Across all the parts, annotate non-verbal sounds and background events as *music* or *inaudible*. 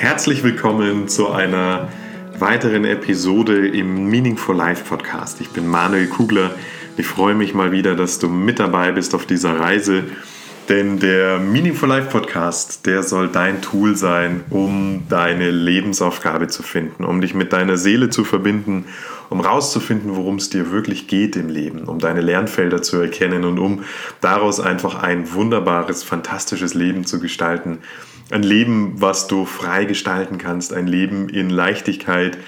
herzlich willkommen zu einer weiteren Episode im Meaningful Life Podcast. Ich bin Manuel Kugler. Ich freue mich mal wieder, dass du mit dabei bist auf dieser Reise. Denn der Meaningful Life Podcast, der soll dein Tool sein, um deine Lebensaufgabe zu finden, um dich mit deiner Seele zu verbinden, um rauszufinden, worum es dir wirklich geht im Leben, um deine Lernfelder zu erkennen und um daraus einfach ein wunderbares, fantastisches Leben zu gestalten, ein Leben, was du frei gestalten kannst, ein Leben in Leichtigkeit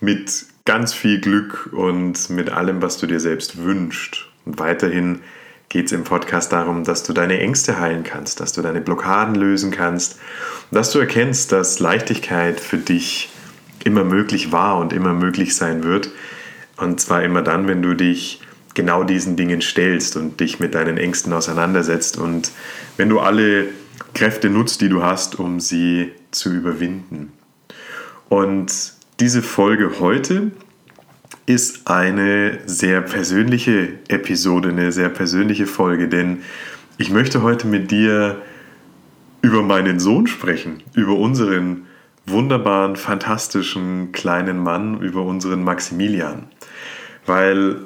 mit ganz viel Glück und mit allem, was du dir selbst wünschst. Und weiterhin geht es im Podcast darum, dass du deine Ängste heilen kannst, dass du deine Blockaden lösen kannst, dass du erkennst, dass Leichtigkeit für dich immer möglich war und immer möglich sein wird. Und zwar immer dann, wenn du dich genau diesen Dingen stellst und dich mit deinen Ängsten auseinandersetzt und wenn du alle Kräfte nutzt, die du hast, um sie zu überwinden. Und diese Folge heute ist eine sehr persönliche Episode, eine sehr persönliche Folge, denn ich möchte heute mit dir über meinen Sohn sprechen, über unseren wunderbaren, fantastischen kleinen Mann, über unseren Maximilian. Weil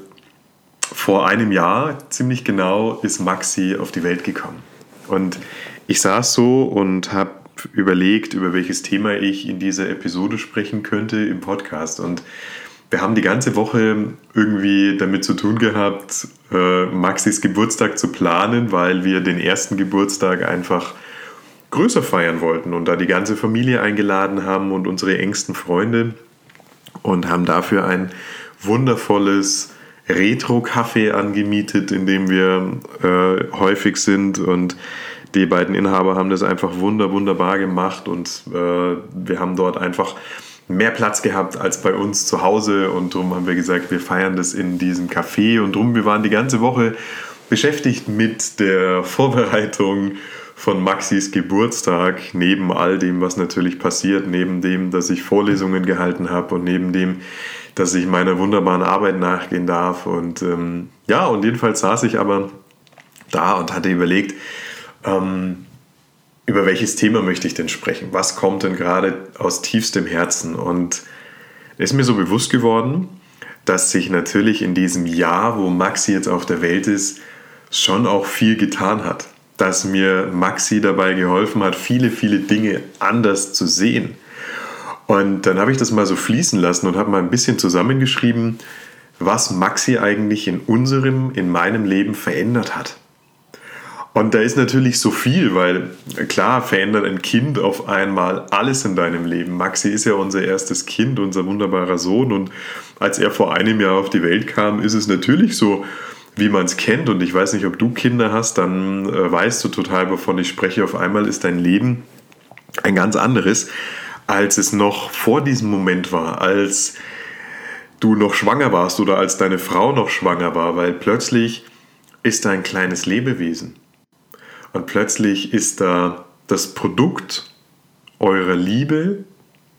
vor einem Jahr, ziemlich genau, ist Maxi auf die Welt gekommen. Und ich saß so und habe überlegt, über welches Thema ich in dieser Episode sprechen könnte im Podcast. Und wir haben die ganze Woche irgendwie damit zu tun gehabt, äh, Maxis Geburtstag zu planen, weil wir den ersten Geburtstag einfach größer feiern wollten und da die ganze Familie eingeladen haben und unsere engsten Freunde und haben dafür ein wundervolles Retro-Café angemietet, in dem wir äh, häufig sind und die beiden Inhaber haben das einfach wunder, wunderbar gemacht und äh, wir haben dort einfach mehr Platz gehabt als bei uns zu Hause und darum haben wir gesagt, wir feiern das in diesem Café und darum, wir waren die ganze Woche beschäftigt mit der Vorbereitung von Maxis Geburtstag, neben all dem, was natürlich passiert, neben dem, dass ich Vorlesungen gehalten habe und neben dem, dass ich meiner wunderbaren Arbeit nachgehen darf. Und ähm, ja, und jedenfalls saß ich aber da und hatte überlegt, ähm, über welches Thema möchte ich denn sprechen? Was kommt denn gerade aus tiefstem Herzen? Und es ist mir so bewusst geworden, dass sich natürlich in diesem Jahr, wo Maxi jetzt auf der Welt ist, schon auch viel getan hat. Dass mir Maxi dabei geholfen hat, viele, viele Dinge anders zu sehen. Und dann habe ich das mal so fließen lassen und habe mal ein bisschen zusammengeschrieben, was Maxi eigentlich in unserem, in meinem Leben verändert hat. Und da ist natürlich so viel, weil klar verändert ein Kind auf einmal alles in deinem Leben. Maxi ist ja unser erstes Kind, unser wunderbarer Sohn. Und als er vor einem Jahr auf die Welt kam, ist es natürlich so, wie man es kennt. Und ich weiß nicht, ob du Kinder hast, dann äh, weißt du total, wovon ich spreche. Auf einmal ist dein Leben ein ganz anderes, als es noch vor diesem Moment war, als du noch schwanger warst oder als deine Frau noch schwanger war, weil plötzlich ist da ein kleines Lebewesen und plötzlich ist da das Produkt eurer Liebe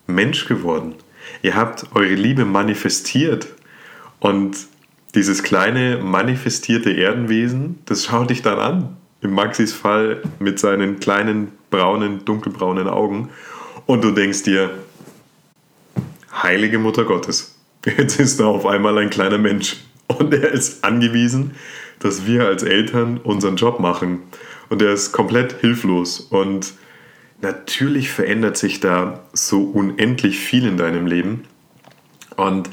Mensch geworden. Ihr habt eure Liebe manifestiert und dieses kleine manifestierte Erdenwesen, das schaut dich dann an. Im Maxis Fall mit seinen kleinen braunen, dunkelbraunen Augen und du denkst dir, heilige Mutter Gottes, *laughs* jetzt ist da auf einmal ein kleiner Mensch und er ist angewiesen, dass wir als Eltern unseren Job machen und er ist komplett hilflos. Und natürlich verändert sich da so unendlich viel in deinem Leben. Und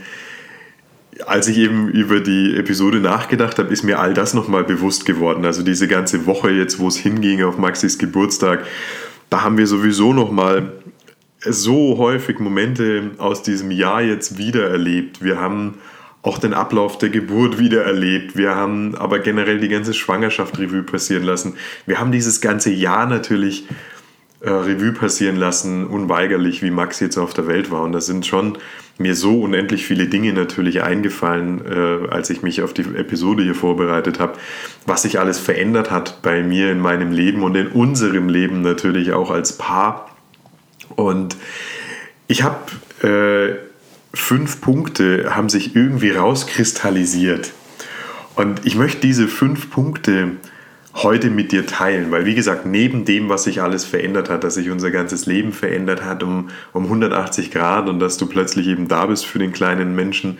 als ich eben über die Episode nachgedacht habe, ist mir all das nochmal bewusst geworden. Also diese ganze Woche jetzt, wo es hinging auf Maxis Geburtstag, da haben wir sowieso nochmal so häufig Momente aus diesem Jahr jetzt wieder erlebt. Wir haben auch den Ablauf der Geburt wieder erlebt. Wir haben aber generell die ganze Schwangerschaft Revue passieren lassen. Wir haben dieses ganze Jahr natürlich äh, Revue passieren lassen, unweigerlich, wie Max jetzt auf der Welt war. Und da sind schon mir so unendlich viele Dinge natürlich eingefallen, äh, als ich mich auf die Episode hier vorbereitet habe, was sich alles verändert hat bei mir in meinem Leben und in unserem Leben natürlich auch als Paar. Und ich habe äh, fünf Punkte haben sich irgendwie rauskristallisiert. Und ich möchte diese fünf Punkte heute mit dir teilen, weil wie gesagt, neben dem, was sich alles verändert hat, dass sich unser ganzes Leben verändert hat um, um 180 Grad und dass du plötzlich eben da bist für den kleinen Menschen,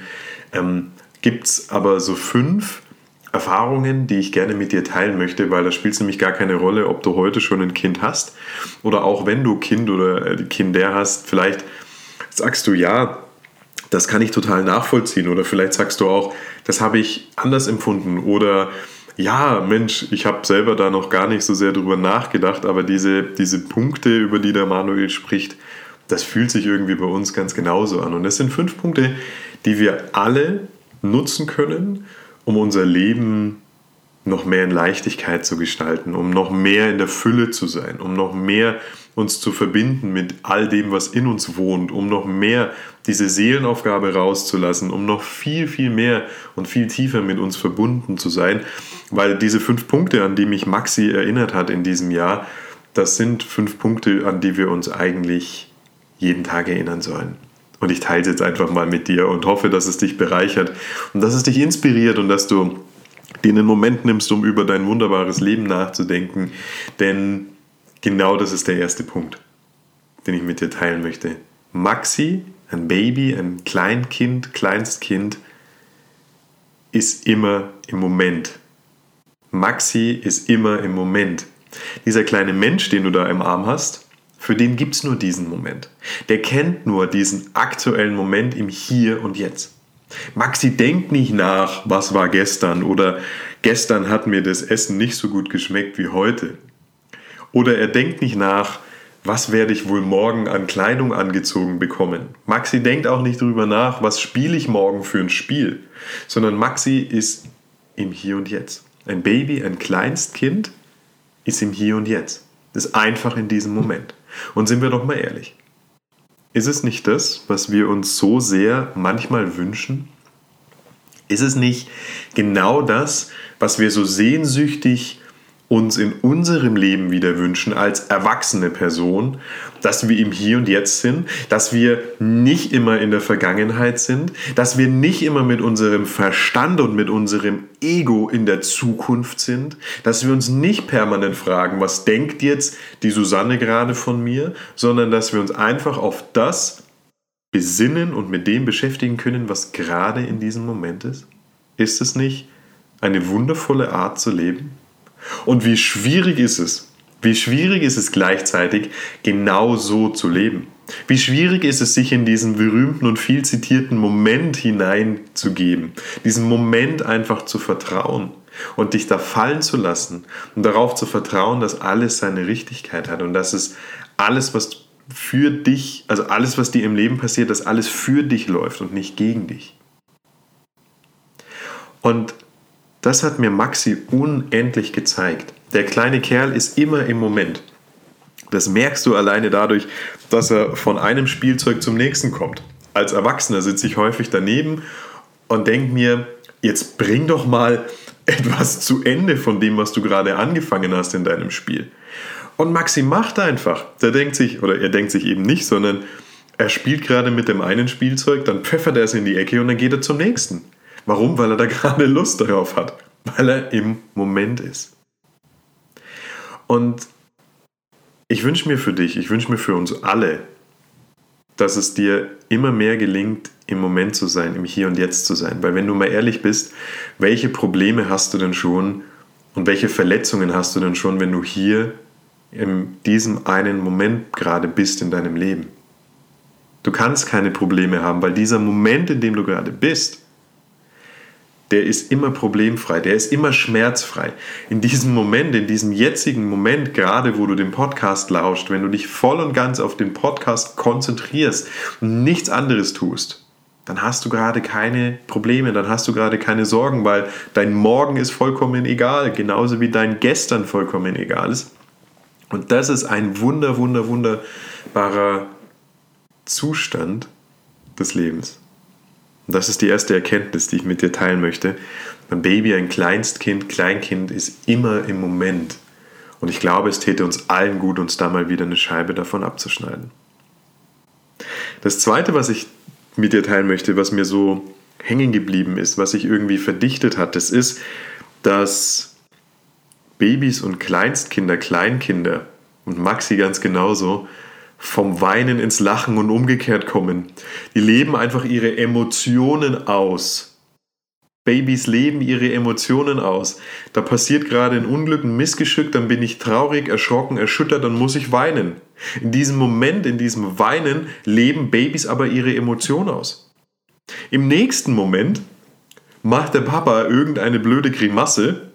ähm, gibt es aber so fünf Erfahrungen, die ich gerne mit dir teilen möchte, weil da spielt es nämlich gar keine Rolle, ob du heute schon ein Kind hast oder auch wenn du Kind oder äh, Kinder hast, vielleicht sagst du ja, das kann ich total nachvollziehen oder vielleicht sagst du auch, das habe ich anders empfunden oder ja, Mensch, ich habe selber da noch gar nicht so sehr drüber nachgedacht, aber diese, diese Punkte, über die der Manuel spricht, das fühlt sich irgendwie bei uns ganz genauso an. Und das sind fünf Punkte, die wir alle nutzen können, um unser Leben noch mehr in Leichtigkeit zu gestalten, um noch mehr in der Fülle zu sein, um noch mehr uns zu verbinden mit all dem, was in uns wohnt, um noch mehr diese Seelenaufgabe rauszulassen, um noch viel, viel mehr und viel tiefer mit uns verbunden zu sein. Weil diese fünf Punkte, an die mich Maxi erinnert hat in diesem Jahr, das sind fünf Punkte, an die wir uns eigentlich jeden Tag erinnern sollen. Und ich teile es jetzt einfach mal mit dir und hoffe, dass es dich bereichert und dass es dich inspiriert und dass du dir einen Moment nimmst, um über dein wunderbares Leben nachzudenken. Denn genau das ist der erste Punkt, den ich mit dir teilen möchte. Maxi, ein Baby, ein Kleinkind, Kleinstkind, ist immer im Moment. Maxi ist immer im Moment. Dieser kleine Mensch, den du da im Arm hast, für den gibt es nur diesen Moment. Der kennt nur diesen aktuellen Moment im Hier und Jetzt. Maxi denkt nicht nach, was war gestern oder gestern hat mir das Essen nicht so gut geschmeckt wie heute. Oder er denkt nicht nach, was werde ich wohl morgen an Kleidung angezogen bekommen. Maxi denkt auch nicht darüber nach, was spiele ich morgen für ein Spiel, sondern Maxi ist im Hier und Jetzt. Ein Baby, ein Kleinstkind ist im Hier und Jetzt. Ist einfach in diesem Moment. Und sind wir doch mal ehrlich. Ist es nicht das, was wir uns so sehr manchmal wünschen? Ist es nicht genau das, was wir so sehnsüchtig uns in unserem Leben wieder wünschen als erwachsene Person, dass wir im Hier und Jetzt sind, dass wir nicht immer in der Vergangenheit sind, dass wir nicht immer mit unserem Verstand und mit unserem Ego in der Zukunft sind, dass wir uns nicht permanent fragen, was denkt jetzt die Susanne gerade von mir, sondern dass wir uns einfach auf das besinnen und mit dem beschäftigen können, was gerade in diesem Moment ist? Ist es nicht eine wundervolle Art zu leben? Und wie schwierig ist es, wie schwierig ist es gleichzeitig, genau so zu leben? Wie schwierig ist es, sich in diesen berühmten und viel zitierten Moment hineinzugeben, diesen Moment einfach zu vertrauen und dich da fallen zu lassen und darauf zu vertrauen, dass alles seine Richtigkeit hat und dass es alles, was für dich, also alles, was dir im Leben passiert, dass alles für dich läuft und nicht gegen dich. Und das hat mir Maxi unendlich gezeigt. Der kleine Kerl ist immer im Moment. Das merkst du alleine dadurch, dass er von einem Spielzeug zum nächsten kommt. Als Erwachsener sitze ich häufig daneben und denke mir, jetzt bring doch mal *laughs* etwas zu Ende von dem, was du gerade angefangen hast in deinem Spiel. Und Maxi macht einfach. Der denkt sich, oder er denkt sich eben nicht, sondern er spielt gerade mit dem einen Spielzeug, dann pfeffert er es in die Ecke und dann geht er zum nächsten. Warum? Weil er da *laughs* gerade Lust darauf hat, weil er im Moment ist. Und ich wünsche mir für dich, ich wünsche mir für uns alle, dass es dir immer mehr gelingt, im Moment zu sein, im Hier und Jetzt zu sein. Weil wenn du mal ehrlich bist, welche Probleme hast du denn schon und welche Verletzungen hast du denn schon, wenn du hier in diesem einen Moment gerade bist in deinem Leben? Du kannst keine Probleme haben, weil dieser Moment, in dem du gerade bist, der ist immer problemfrei, der ist immer schmerzfrei. In diesem Moment, in diesem jetzigen Moment, gerade wo du den Podcast lauscht, wenn du dich voll und ganz auf den Podcast konzentrierst und nichts anderes tust, dann hast du gerade keine Probleme, dann hast du gerade keine Sorgen, weil dein Morgen ist vollkommen egal, genauso wie dein Gestern vollkommen egal ist. Und das ist ein wunder, wunder, wunderbarer Zustand des Lebens. Das ist die erste Erkenntnis, die ich mit dir teilen möchte. Ein Baby, ein Kleinstkind, Kleinkind ist immer im Moment. Und ich glaube, es täte uns allen gut, uns da mal wieder eine Scheibe davon abzuschneiden. Das Zweite, was ich mit dir teilen möchte, was mir so hängen geblieben ist, was sich irgendwie verdichtet hat, das ist, dass Babys und Kleinstkinder, Kleinkinder und Maxi ganz genauso vom Weinen ins Lachen und umgekehrt kommen. Die leben einfach ihre Emotionen aus. Babys leben ihre Emotionen aus. Da passiert gerade ein Unglück, ein Missgeschick, dann bin ich traurig, erschrocken, erschüttert, dann muss ich weinen. In diesem Moment, in diesem Weinen, leben Babys aber ihre Emotionen aus. Im nächsten Moment macht der Papa irgendeine blöde Grimasse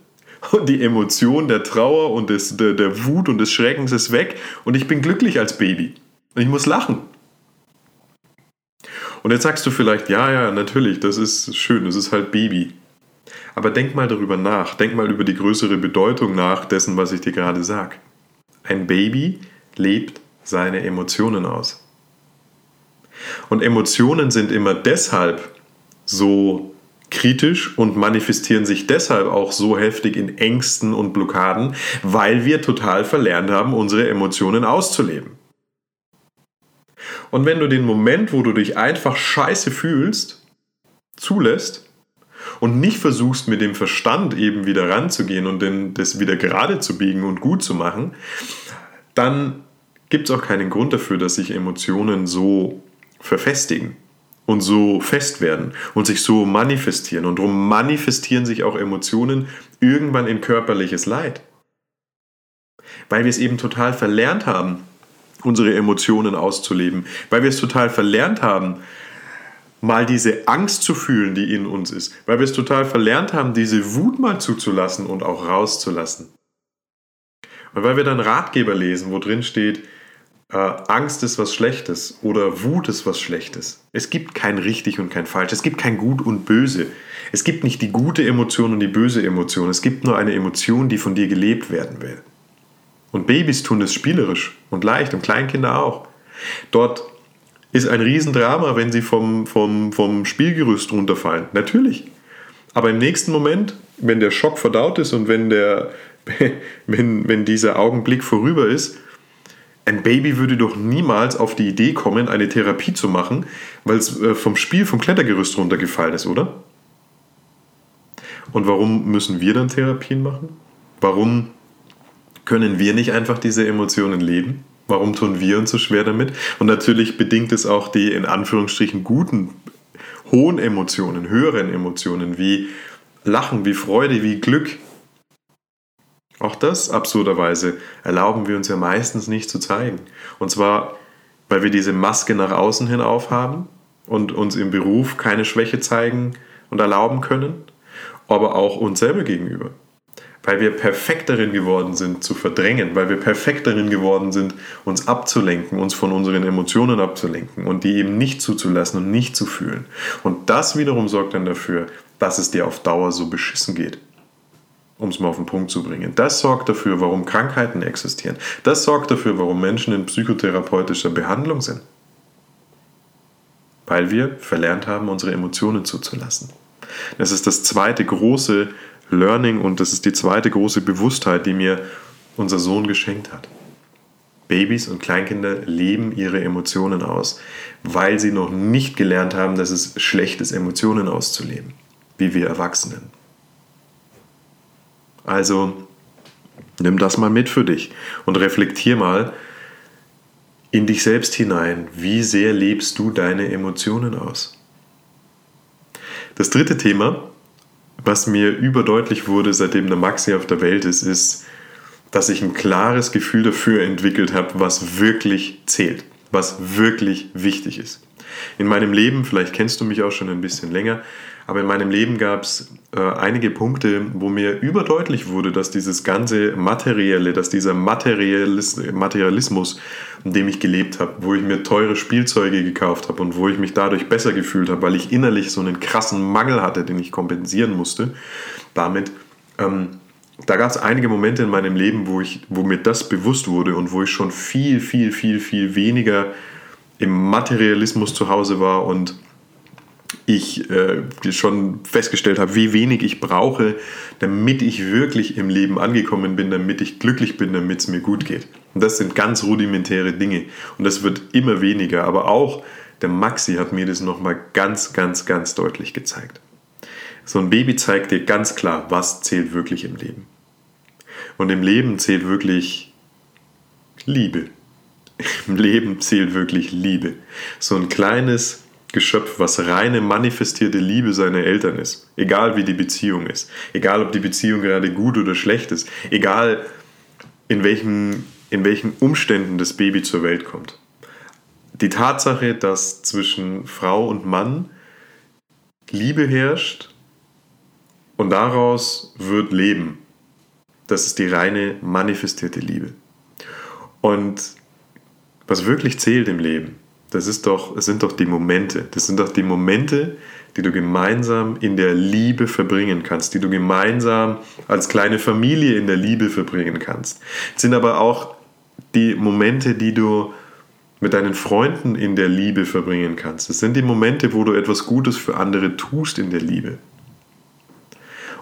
und die Emotion der Trauer und des, der, der Wut und des Schreckens ist weg und ich bin glücklich als Baby. Und ich muss lachen. Und jetzt sagst du vielleicht, ja, ja, natürlich, das ist schön, das ist halt Baby. Aber denk mal darüber nach, denk mal über die größere Bedeutung nach dessen, was ich dir gerade sage. Ein Baby lebt seine Emotionen aus. Und Emotionen sind immer deshalb so kritisch und manifestieren sich deshalb auch so heftig in Ängsten und Blockaden, weil wir total verlernt haben, unsere Emotionen auszuleben. Und wenn du den Moment, wo du dich einfach scheiße fühlst, zulässt und nicht versuchst mit dem Verstand eben wieder ranzugehen und den, das wieder gerade zu biegen und gut zu machen, dann gibt es auch keinen Grund dafür, dass sich Emotionen so verfestigen und so fest werden und sich so manifestieren. Und darum manifestieren sich auch Emotionen irgendwann in körperliches Leid. Weil wir es eben total verlernt haben, unsere Emotionen auszuleben, weil wir es total verlernt haben, mal diese Angst zu fühlen, die in uns ist, weil wir es total verlernt haben, diese Wut mal zuzulassen und auch rauszulassen. Und weil wir dann Ratgeber lesen, wo drin steht, äh, Angst ist was Schlechtes oder Wut ist was Schlechtes. Es gibt kein richtig und kein falsch. Es gibt kein gut und böse. Es gibt nicht die gute Emotion und die böse Emotion. Es gibt nur eine Emotion, die von dir gelebt werden will. Und Babys tun es spielerisch und leicht und Kleinkinder auch. Dort ist ein Riesendrama, wenn sie vom, vom, vom Spielgerüst runterfallen. Natürlich. Aber im nächsten Moment, wenn der Schock verdaut ist und wenn, der, *laughs* wenn, wenn dieser Augenblick vorüber ist, ein Baby würde doch niemals auf die Idee kommen, eine Therapie zu machen, weil es äh, vom Spiel, vom Klettergerüst runtergefallen ist, oder? Und warum müssen wir dann Therapien machen? Warum können wir nicht einfach diese Emotionen leben? Warum tun wir uns so schwer damit? Und natürlich bedingt es auch die in Anführungsstrichen guten, hohen Emotionen, höheren Emotionen wie Lachen, wie Freude, wie Glück. Auch das absurderweise erlauben wir uns ja meistens nicht zu zeigen. Und zwar, weil wir diese Maske nach außen hin aufhaben und uns im Beruf keine Schwäche zeigen und erlauben können, aber auch uns selber gegenüber weil wir perfekt darin geworden sind zu verdrängen, weil wir perfekt darin geworden sind, uns abzulenken, uns von unseren Emotionen abzulenken und die eben nicht zuzulassen und nicht zu fühlen. Und das wiederum sorgt dann dafür, dass es dir auf Dauer so beschissen geht. Um es mal auf den Punkt zu bringen. Das sorgt dafür, warum Krankheiten existieren. Das sorgt dafür, warum Menschen in psychotherapeutischer Behandlung sind. Weil wir verlernt haben, unsere Emotionen zuzulassen. Das ist das zweite große Learning und das ist die zweite große Bewusstheit, die mir unser Sohn geschenkt hat. Babys und Kleinkinder leben ihre Emotionen aus, weil sie noch nicht gelernt haben, dass es schlecht ist, Emotionen auszuleben, wie wir Erwachsenen. Also nimm das mal mit für dich und reflektier mal in dich selbst hinein, wie sehr lebst du deine Emotionen aus. Das dritte Thema, was mir überdeutlich wurde, seitdem der Maxi auf der Welt ist, ist, dass ich ein klares Gefühl dafür entwickelt habe, was wirklich zählt, was wirklich wichtig ist. In meinem Leben, vielleicht kennst du mich auch schon ein bisschen länger, aber in meinem Leben gab es äh, einige Punkte, wo mir überdeutlich wurde, dass dieses ganze Materielle, dass dieser Materialis Materialismus, in dem ich gelebt habe, wo ich mir teure Spielzeuge gekauft habe und wo ich mich dadurch besser gefühlt habe, weil ich innerlich so einen krassen Mangel hatte, den ich kompensieren musste, damit, ähm, da gab es einige Momente in meinem Leben, wo, ich, wo mir das bewusst wurde und wo ich schon viel, viel, viel, viel weniger im Materialismus zu Hause war und ich äh, schon festgestellt habe, wie wenig ich brauche, damit ich wirklich im Leben angekommen bin, damit ich glücklich bin, damit es mir gut geht. Und das sind ganz rudimentäre Dinge. Und das wird immer weniger. Aber auch der Maxi hat mir das nochmal ganz, ganz, ganz deutlich gezeigt. So ein Baby zeigt dir ganz klar, was zählt wirklich im Leben. Und im Leben zählt wirklich Liebe. Im Leben zählt wirklich Liebe. So ein kleines Geschöpf, was reine manifestierte Liebe seiner Eltern ist. Egal wie die Beziehung ist. Egal ob die Beziehung gerade gut oder schlecht ist. Egal in welchen, in welchen Umständen das Baby zur Welt kommt. Die Tatsache, dass zwischen Frau und Mann Liebe herrscht und daraus wird Leben. Das ist die reine manifestierte Liebe. Und was wirklich zählt im Leben, das ist doch, es sind doch die Momente. Das sind doch die Momente, die du gemeinsam in der Liebe verbringen kannst, die du gemeinsam als kleine Familie in der Liebe verbringen kannst. Es sind aber auch die Momente, die du mit deinen Freunden in der Liebe verbringen kannst. Es sind die Momente, wo du etwas Gutes für andere tust in der Liebe.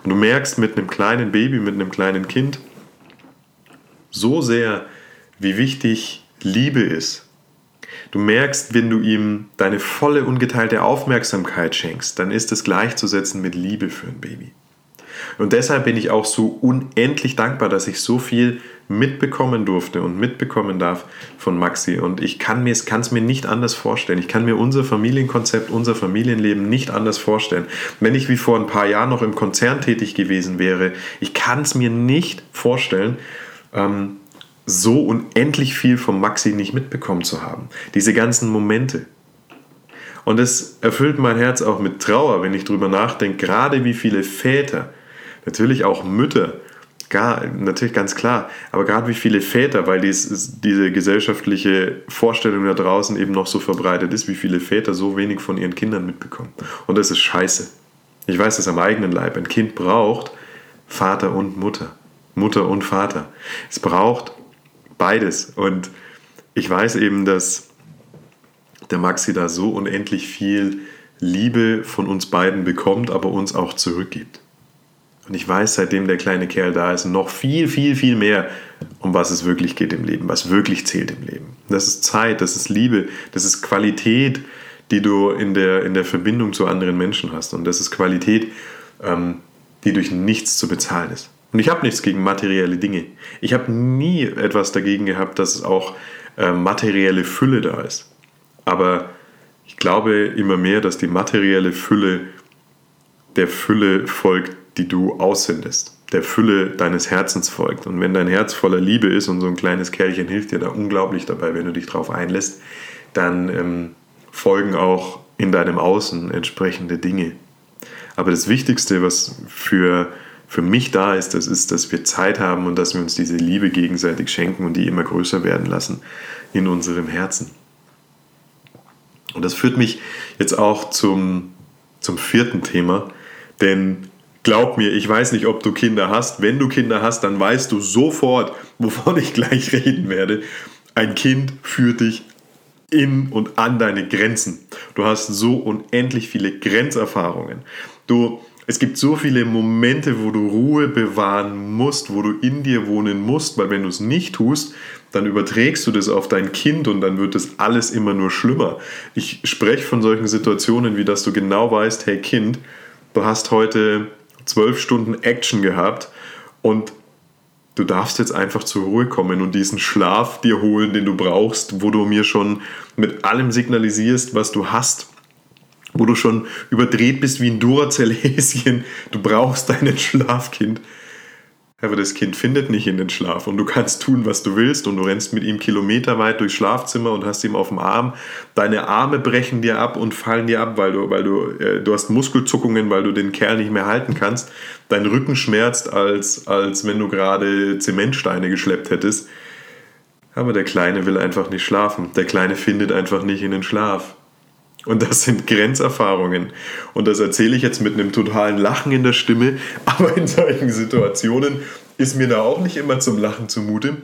Und du merkst mit einem kleinen Baby, mit einem kleinen Kind so sehr, wie wichtig Liebe ist. Du merkst, wenn du ihm deine volle, ungeteilte Aufmerksamkeit schenkst, dann ist es gleichzusetzen mit Liebe für ein Baby. Und deshalb bin ich auch so unendlich dankbar, dass ich so viel mitbekommen durfte und mitbekommen darf von Maxi. Und ich kann mir es mir nicht anders vorstellen. Ich kann mir unser Familienkonzept, unser Familienleben nicht anders vorstellen. Wenn ich wie vor ein paar Jahren noch im Konzern tätig gewesen wäre, ich kann es mir nicht vorstellen, ähm, so unendlich viel von Maxi nicht mitbekommen zu haben. Diese ganzen Momente. Und es erfüllt mein Herz auch mit Trauer, wenn ich darüber nachdenke, gerade wie viele Väter, natürlich auch Mütter, gar, natürlich ganz klar, aber gerade wie viele Väter, weil dies, diese gesellschaftliche Vorstellung da draußen eben noch so verbreitet ist, wie viele Väter so wenig von ihren Kindern mitbekommen. Und das ist scheiße. Ich weiß das am eigenen Leib. Ein Kind braucht Vater und Mutter. Mutter und Vater. Es braucht beides. Und ich weiß eben, dass der Maxi da so unendlich viel Liebe von uns beiden bekommt, aber uns auch zurückgibt. Und ich weiß, seitdem der kleine Kerl da ist, noch viel, viel, viel mehr, um was es wirklich geht im Leben, was wirklich zählt im Leben. Das ist Zeit, das ist Liebe, das ist Qualität, die du in der, in der Verbindung zu anderen Menschen hast. Und das ist Qualität, ähm, die durch nichts zu bezahlen ist. Und ich habe nichts gegen materielle Dinge. Ich habe nie etwas dagegen gehabt, dass auch äh, materielle Fülle da ist. Aber ich glaube immer mehr, dass die materielle Fülle der Fülle folgt, die du aussendest, der Fülle deines Herzens folgt. Und wenn dein Herz voller Liebe ist und so ein kleines Kerlchen hilft dir da unglaublich dabei, wenn du dich darauf einlässt, dann ähm, folgen auch in deinem Außen entsprechende Dinge. Aber das Wichtigste, was für für mich da ist, das ist, dass wir Zeit haben und dass wir uns diese Liebe gegenseitig schenken und die immer größer werden lassen in unserem Herzen. Und das führt mich jetzt auch zum, zum vierten Thema, denn glaub mir, ich weiß nicht, ob du Kinder hast. Wenn du Kinder hast, dann weißt du sofort, wovon ich gleich reden werde. Ein Kind führt dich in und an deine Grenzen. Du hast so unendlich viele Grenzerfahrungen. Du es gibt so viele Momente, wo du Ruhe bewahren musst, wo du in dir wohnen musst, weil wenn du es nicht tust, dann überträgst du das auf dein Kind und dann wird das alles immer nur schlimmer. Ich spreche von solchen Situationen, wie dass du genau weißt, hey Kind, du hast heute zwölf Stunden Action gehabt und du darfst jetzt einfach zur Ruhe kommen und diesen Schlaf dir holen, den du brauchst, wo du mir schon mit allem signalisierst, was du hast wo du schon überdreht bist wie ein Duracell-Häschen. Du brauchst deinen Schlafkind. Aber das Kind findet nicht in den Schlaf und du kannst tun, was du willst und du rennst mit ihm kilometerweit durchs Schlafzimmer und hast ihm auf dem Arm. Deine Arme brechen dir ab und fallen dir ab, weil du, weil du, äh, du hast Muskelzuckungen, weil du den Kerl nicht mehr halten kannst. Dein Rücken schmerzt, als, als wenn du gerade Zementsteine geschleppt hättest. Aber der Kleine will einfach nicht schlafen. Der Kleine findet einfach nicht in den Schlaf. Und das sind Grenzerfahrungen. Und das erzähle ich jetzt mit einem totalen Lachen in der Stimme. *laughs* Aber in solchen Situationen ist mir da auch nicht immer zum Lachen zumute,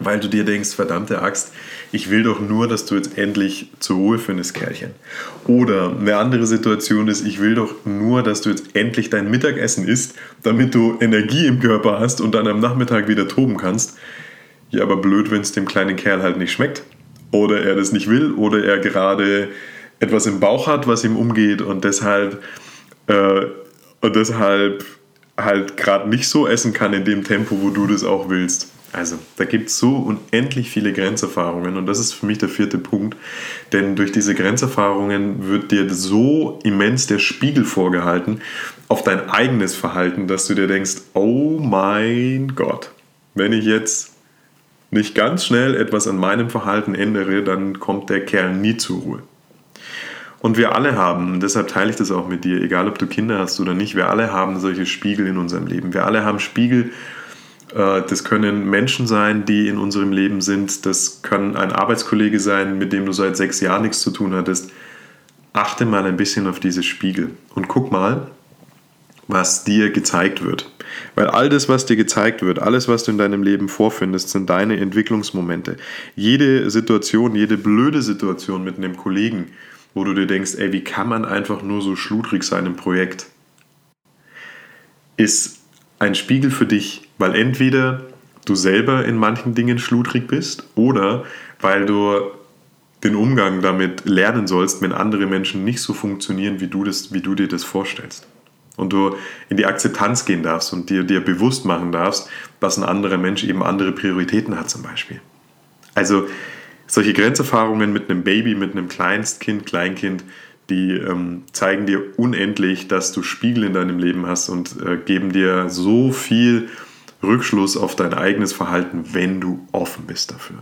weil du dir denkst, verdammte Axt, ich will doch nur, dass du jetzt endlich zur Ruhe findest, Kerlchen. Oder eine andere Situation ist, ich will doch nur, dass du jetzt endlich dein Mittagessen isst, damit du Energie im Körper hast und dann am Nachmittag wieder toben kannst. Ja, aber blöd, wenn es dem kleinen Kerl halt nicht schmeckt. Oder er das nicht will, oder er gerade etwas im Bauch hat, was ihm umgeht und deshalb, äh, und deshalb halt gerade nicht so essen kann in dem Tempo, wo du das auch willst. Also, da gibt es so unendlich viele Grenzerfahrungen und das ist für mich der vierte Punkt, denn durch diese Grenzerfahrungen wird dir so immens der Spiegel vorgehalten auf dein eigenes Verhalten, dass du dir denkst, oh mein Gott, wenn ich jetzt nicht ganz schnell etwas an meinem Verhalten ändere, dann kommt der Kerl nie zur Ruhe. Und wir alle haben, und deshalb teile ich das auch mit dir, egal ob du Kinder hast oder nicht, wir alle haben solche Spiegel in unserem Leben. Wir alle haben Spiegel, äh, das können Menschen sein, die in unserem Leben sind. Das kann ein Arbeitskollege sein, mit dem du seit sechs Jahren nichts zu tun hattest. Achte mal ein bisschen auf diese Spiegel und guck mal, was dir gezeigt wird. Weil all das, was dir gezeigt wird, alles, was du in deinem Leben vorfindest, sind deine Entwicklungsmomente. Jede Situation, jede blöde Situation mit einem Kollegen, wo du dir denkst, ey, wie kann man einfach nur so schludrig sein im Projekt, ist ein Spiegel für dich, weil entweder du selber in manchen Dingen schludrig bist oder weil du den Umgang damit lernen sollst, wenn andere Menschen nicht so funktionieren, wie du, das, wie du dir das vorstellst. Und du in die Akzeptanz gehen darfst und dir, dir bewusst machen darfst, dass ein anderer Mensch eben andere Prioritäten hat zum Beispiel. Also solche Grenzerfahrungen mit einem Baby, mit einem Kleinstkind, Kleinkind, die ähm, zeigen dir unendlich, dass du Spiegel in deinem Leben hast und äh, geben dir so viel Rückschluss auf dein eigenes Verhalten, wenn du offen bist dafür.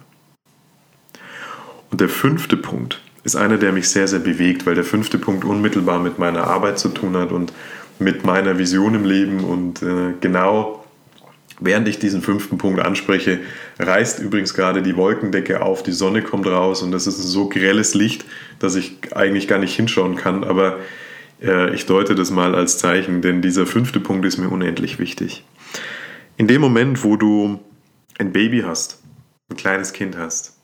Und der fünfte Punkt ist einer, der mich sehr, sehr bewegt, weil der fünfte Punkt unmittelbar mit meiner Arbeit zu tun hat und mit meiner Vision im Leben und äh, genau Während ich diesen fünften Punkt anspreche, reißt übrigens gerade die Wolkendecke auf, die Sonne kommt raus und das ist ein so grelles Licht, dass ich eigentlich gar nicht hinschauen kann, aber äh, ich deute das mal als Zeichen, denn dieser fünfte Punkt ist mir unendlich wichtig. In dem Moment, wo du ein Baby hast, ein kleines Kind hast,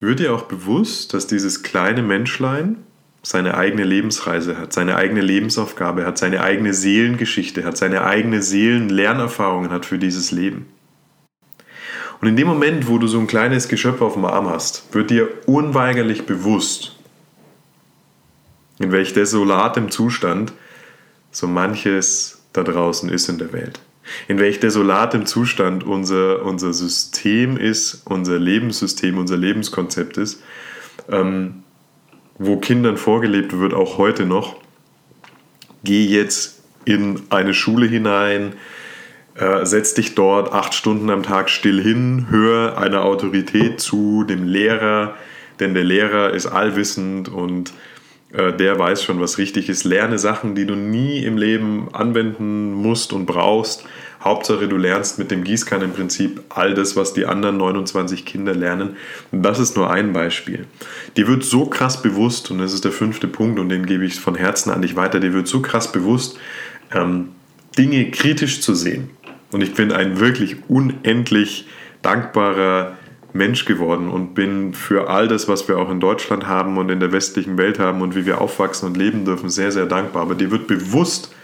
wird dir auch bewusst, dass dieses kleine Menschlein seine eigene Lebensreise hat, seine eigene Lebensaufgabe hat, seine eigene Seelengeschichte hat, seine eigene Seelenlernerfahrungen hat für dieses Leben. Und in dem Moment, wo du so ein kleines Geschöpf auf dem Arm hast, wird dir unweigerlich bewusst, in welch desolatem Zustand so manches da draußen ist in der Welt. In welch desolatem Zustand unser, unser System ist, unser Lebenssystem, unser Lebenskonzept ist. Ähm, wo Kindern vorgelebt wird, auch heute noch, geh jetzt in eine Schule hinein, äh, setz dich dort acht Stunden am Tag still hin, hör einer Autorität zu, dem Lehrer, denn der Lehrer ist allwissend und äh, der weiß schon, was richtig ist. Lerne Sachen, die du nie im Leben anwenden musst und brauchst Hauptsache, du lernst mit dem Gießkannenprinzip all das, was die anderen 29 Kinder lernen. Und das ist nur ein Beispiel. Dir wird so krass bewusst, und das ist der fünfte Punkt, und den gebe ich von Herzen an dich weiter, dir wird so krass bewusst, ähm, Dinge kritisch zu sehen. Und ich bin ein wirklich unendlich dankbarer Mensch geworden und bin für all das, was wir auch in Deutschland haben und in der westlichen Welt haben und wie wir aufwachsen und leben dürfen, sehr, sehr dankbar. Aber dir wird bewusst,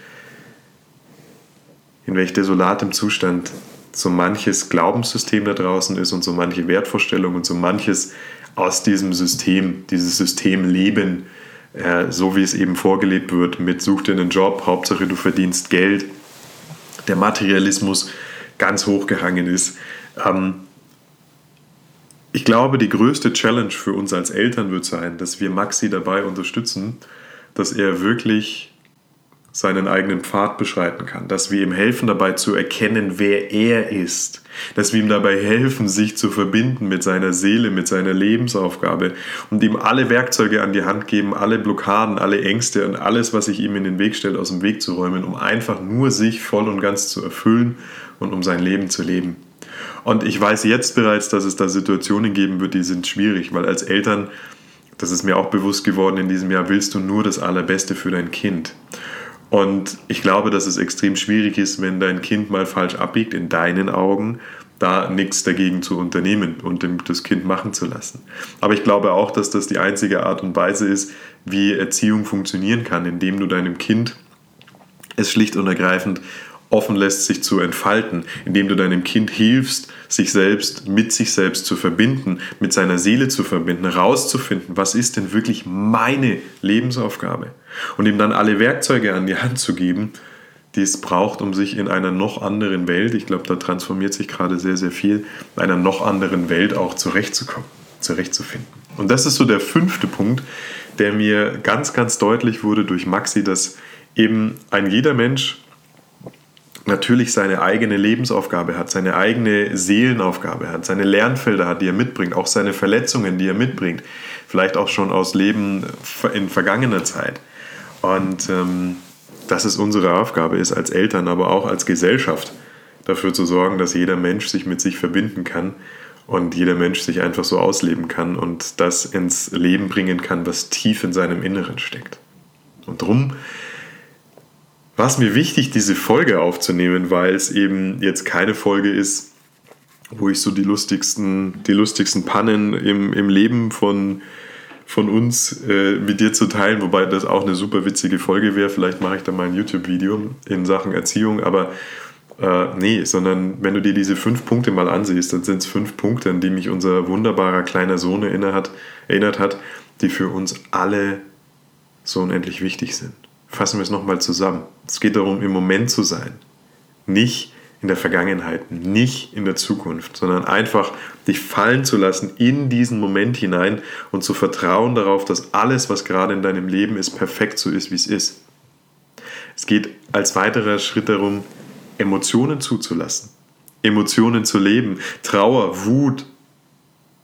in welch desolatem Zustand so manches Glaubenssystem da draußen ist und so manche Wertvorstellung und so manches aus diesem System, dieses System leben, äh, so wie es eben vorgelebt wird, mit such dir einen Job, Hauptsache du verdienst Geld, der Materialismus ganz hochgehangen ist. Ähm, ich glaube, die größte Challenge für uns als Eltern wird sein, dass wir Maxi dabei unterstützen, dass er wirklich seinen eigenen Pfad beschreiten kann, dass wir ihm helfen dabei zu erkennen, wer er ist, dass wir ihm dabei helfen, sich zu verbinden mit seiner Seele, mit seiner Lebensaufgabe und ihm alle Werkzeuge an die Hand geben, alle Blockaden, alle Ängste und alles, was sich ihm in den Weg stellt, aus dem Weg zu räumen, um einfach nur sich voll und ganz zu erfüllen und um sein Leben zu leben. Und ich weiß jetzt bereits, dass es da Situationen geben wird, die sind schwierig, weil als Eltern, das ist mir auch bewusst geworden in diesem Jahr, willst du nur das Allerbeste für dein Kind. Und ich glaube, dass es extrem schwierig ist, wenn dein Kind mal falsch abbiegt, in deinen Augen, da nichts dagegen zu unternehmen und das Kind machen zu lassen. Aber ich glaube auch, dass das die einzige Art und Weise ist, wie Erziehung funktionieren kann, indem du deinem Kind es schlicht und ergreifend offen lässt, sich zu entfalten, indem du deinem Kind hilfst, sich selbst mit sich selbst zu verbinden, mit seiner Seele zu verbinden, herauszufinden, was ist denn wirklich meine Lebensaufgabe und ihm dann alle Werkzeuge an die Hand zu geben, die es braucht, um sich in einer noch anderen Welt, ich glaube, da transformiert sich gerade sehr, sehr viel, in einer noch anderen Welt auch zurechtzukommen, zurechtzufinden. Und das ist so der fünfte Punkt, der mir ganz, ganz deutlich wurde durch Maxi, dass eben ein jeder Mensch natürlich seine eigene Lebensaufgabe hat, seine eigene Seelenaufgabe hat, seine Lernfelder hat, die er mitbringt, auch seine Verletzungen, die er mitbringt, vielleicht auch schon aus Leben in vergangener Zeit. Und ähm, dass es unsere Aufgabe ist, als Eltern, aber auch als Gesellschaft, dafür zu sorgen, dass jeder Mensch sich mit sich verbinden kann und jeder Mensch sich einfach so ausleben kann und das ins Leben bringen kann, was tief in seinem Inneren steckt. Und drum war es mir wichtig, diese Folge aufzunehmen, weil es eben jetzt keine Folge ist, wo ich so die lustigsten, die lustigsten Pannen im, im Leben von von uns äh, mit dir zu teilen, wobei das auch eine super witzige Folge wäre. Vielleicht mache ich da mal ein YouTube-Video in Sachen Erziehung, aber äh, nee, sondern wenn du dir diese fünf Punkte mal ansiehst, dann sind es fünf Punkte, an die mich unser wunderbarer kleiner Sohn erinnert hat, erinnert hat, die für uns alle so unendlich wichtig sind. Fassen wir es nochmal zusammen. Es geht darum, im Moment zu sein. Nicht in der Vergangenheit, nicht in der Zukunft, sondern einfach dich fallen zu lassen in diesen Moment hinein und zu vertrauen darauf, dass alles, was gerade in deinem Leben ist, perfekt so ist, wie es ist. Es geht als weiterer Schritt darum, Emotionen zuzulassen, Emotionen zu leben, Trauer, Wut,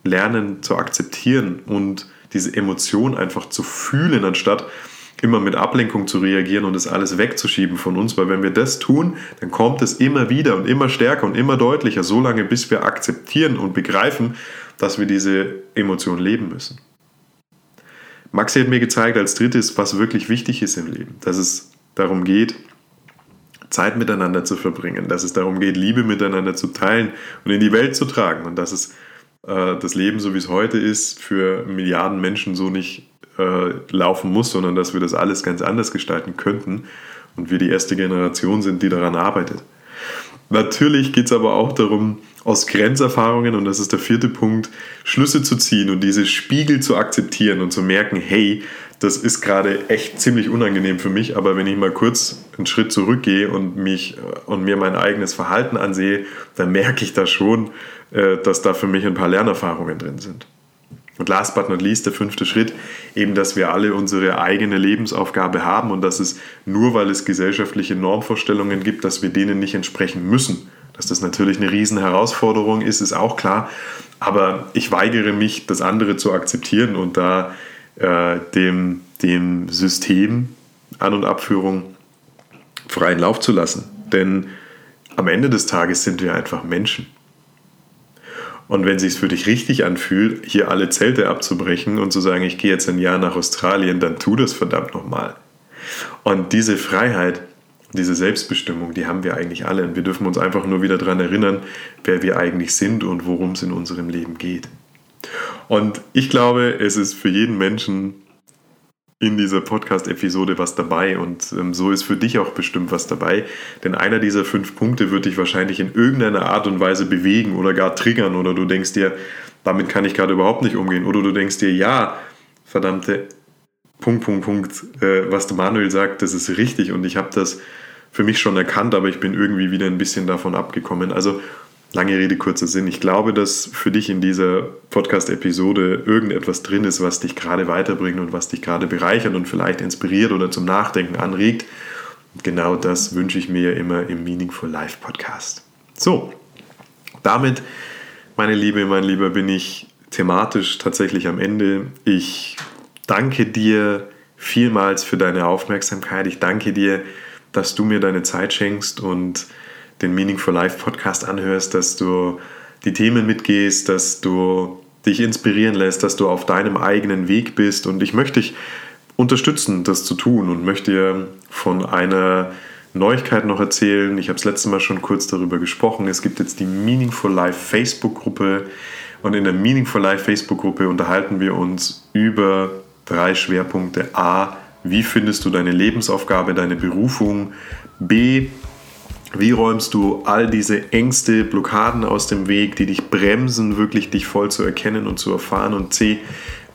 lernen zu akzeptieren und diese Emotion einfach zu fühlen, anstatt immer mit Ablenkung zu reagieren und das alles wegzuschieben von uns, weil wenn wir das tun, dann kommt es immer wieder und immer stärker und immer deutlicher, so lange bis wir akzeptieren und begreifen, dass wir diese Emotion leben müssen. Maxi hat mir gezeigt als drittes, was wirklich wichtig ist im Leben, dass es darum geht, Zeit miteinander zu verbringen, dass es darum geht, Liebe miteinander zu teilen und in die Welt zu tragen und dass es äh, das Leben, so wie es heute ist, für Milliarden Menschen so nicht äh, laufen muss, sondern dass wir das alles ganz anders gestalten könnten und wir die erste Generation sind, die daran arbeitet. Natürlich geht es aber auch darum, aus Grenzerfahrungen, und das ist der vierte Punkt, Schlüsse zu ziehen und diese Spiegel zu akzeptieren und zu merken, hey, das ist gerade echt ziemlich unangenehm für mich, aber wenn ich mal kurz einen Schritt zurückgehe und mich äh, und mir mein eigenes Verhalten ansehe, dann merke ich da schon, äh, dass da für mich ein paar Lernerfahrungen drin sind. Und last but not least, der fünfte Schritt, eben, dass wir alle unsere eigene Lebensaufgabe haben und dass es nur, weil es gesellschaftliche Normvorstellungen gibt, dass wir denen nicht entsprechen müssen. Dass das natürlich eine riesen Herausforderung ist, ist auch klar. Aber ich weigere mich, das andere zu akzeptieren und da äh, dem, dem System An- und Abführung freien Lauf zu lassen. Denn am Ende des Tages sind wir einfach Menschen. Und wenn es sich für dich richtig anfühlt, hier alle Zelte abzubrechen und zu sagen, ich gehe jetzt ein Jahr nach Australien, dann tu das verdammt nochmal. Und diese Freiheit, diese Selbstbestimmung, die haben wir eigentlich alle. Und wir dürfen uns einfach nur wieder daran erinnern, wer wir eigentlich sind und worum es in unserem Leben geht. Und ich glaube, es ist für jeden Menschen in dieser Podcast-Episode was dabei und ähm, so ist für dich auch bestimmt was dabei. Denn einer dieser fünf Punkte wird dich wahrscheinlich in irgendeiner Art und Weise bewegen oder gar triggern oder du denkst dir, damit kann ich gerade überhaupt nicht umgehen oder du denkst dir, ja, verdammte Punkt, Punkt, Punkt, äh, was der Manuel sagt, das ist richtig und ich habe das für mich schon erkannt, aber ich bin irgendwie wieder ein bisschen davon abgekommen. Also Lange Rede, kurzer Sinn. Ich glaube, dass für dich in dieser Podcast-Episode irgendetwas drin ist, was dich gerade weiterbringt und was dich gerade bereichert und vielleicht inspiriert oder zum Nachdenken anregt. Und genau das wünsche ich mir immer im Meaningful Life Podcast. So, damit, meine Liebe, mein Lieber, bin ich thematisch tatsächlich am Ende. Ich danke dir vielmals für deine Aufmerksamkeit. Ich danke dir, dass du mir deine Zeit schenkst und den Meaning for Life Podcast anhörst, dass du die Themen mitgehst, dass du dich inspirieren lässt, dass du auf deinem eigenen Weg bist. Und ich möchte dich unterstützen, das zu tun und möchte dir von einer Neuigkeit noch erzählen. Ich habe das letzte Mal schon kurz darüber gesprochen. Es gibt jetzt die Meaningful Life Facebook-Gruppe. Und in der Meaningful Life Facebook-Gruppe unterhalten wir uns über drei Schwerpunkte. A, wie findest du deine Lebensaufgabe, deine Berufung? B, Wie räumst du all diese Ängste, Blockaden aus dem Weg, die dich bremsen, wirklich dich voll zu erkennen und zu erfahren? Und C,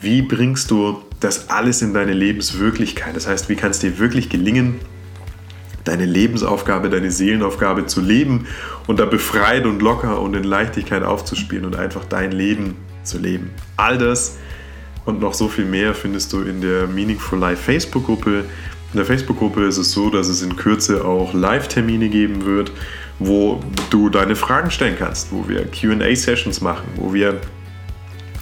wie bringst du das alles in deine Lebenswirklichkeit? Das heißt, wie kann es dir wirklich gelingen, deine Lebensaufgabe, deine Seelenaufgabe zu leben und da befreit und locker und in Leichtigkeit aufzuspielen und einfach dein Leben zu leben? All das und noch so viel mehr findest du in der Meaningful Life Facebook-Gruppe. In der Facebook-Gruppe ist es so, dass es in Kürze auch Live-Termine geben wird, wo du deine Fragen stellen kannst, wo wir QA-Sessions machen, wo wir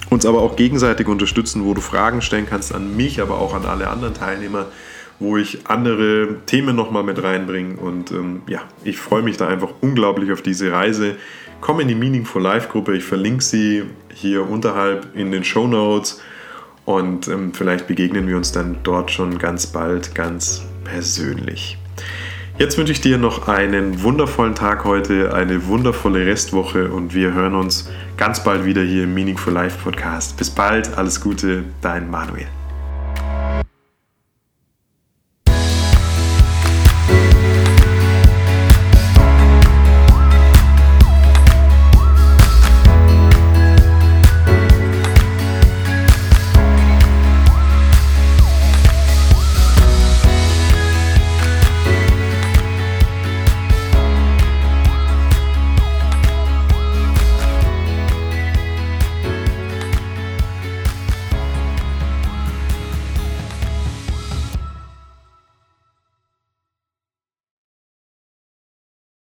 uns aber auch gegenseitig unterstützen, wo du Fragen stellen kannst an mich, aber auch an alle anderen Teilnehmer, wo ich andere Themen nochmal mit reinbringe. Und ähm, ja, ich freue mich da einfach unglaublich auf diese Reise. Komm in die Meaningful Life Gruppe, ich verlinke sie hier unterhalb in den Show Notes. Und ähm, vielleicht begegnen wir uns dann dort schon ganz bald, ganz persönlich. Jetzt wünsche ich dir noch einen wundervollen Tag heute, eine wundervolle Restwoche und wir hören uns ganz bald wieder hier im Meaningful Life Podcast. Bis bald, alles Gute, dein Manuel.